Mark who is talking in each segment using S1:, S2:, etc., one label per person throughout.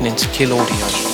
S1: Listening to Kill Audio.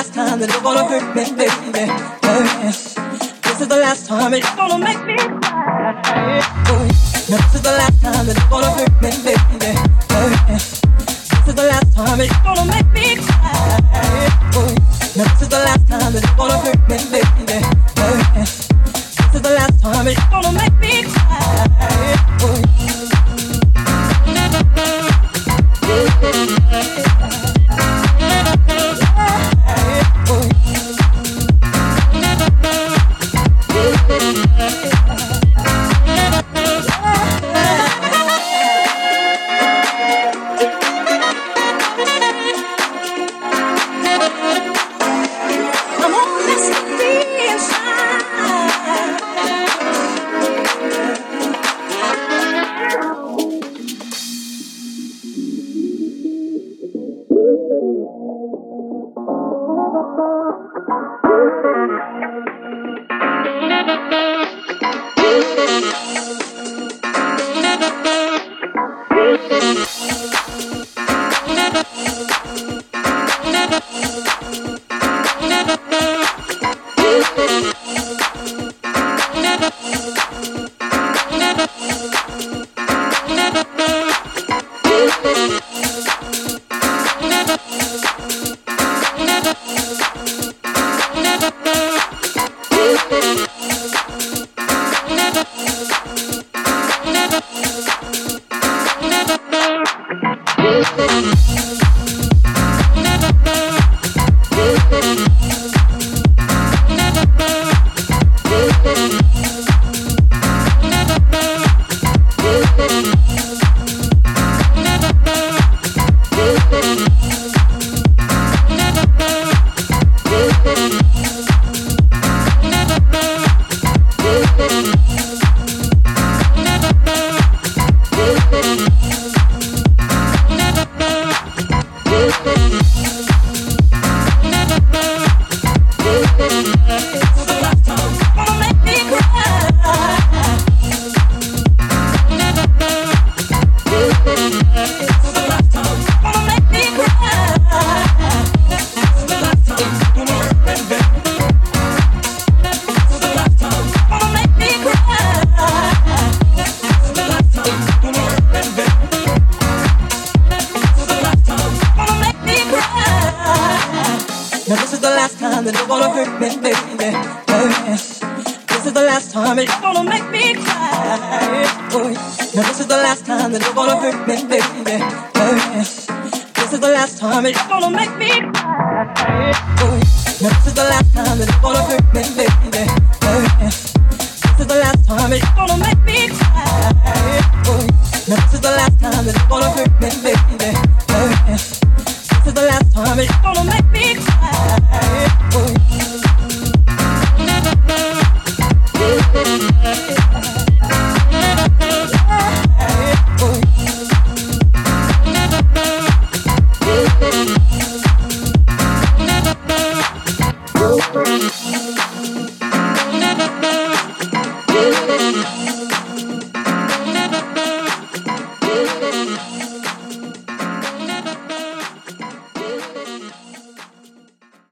S1: Last time that you're gonna hurt me, baby. Oh, This is the last time you're gonna make me cry. Now this is the last time that you're gonna hurt me, baby. Oh, This is the last time you're gonna make me cry. Boy, now this is the last time that you're gonna hurt me, baby. Oh, This is the last time you're gonna make me cry.
S2: Now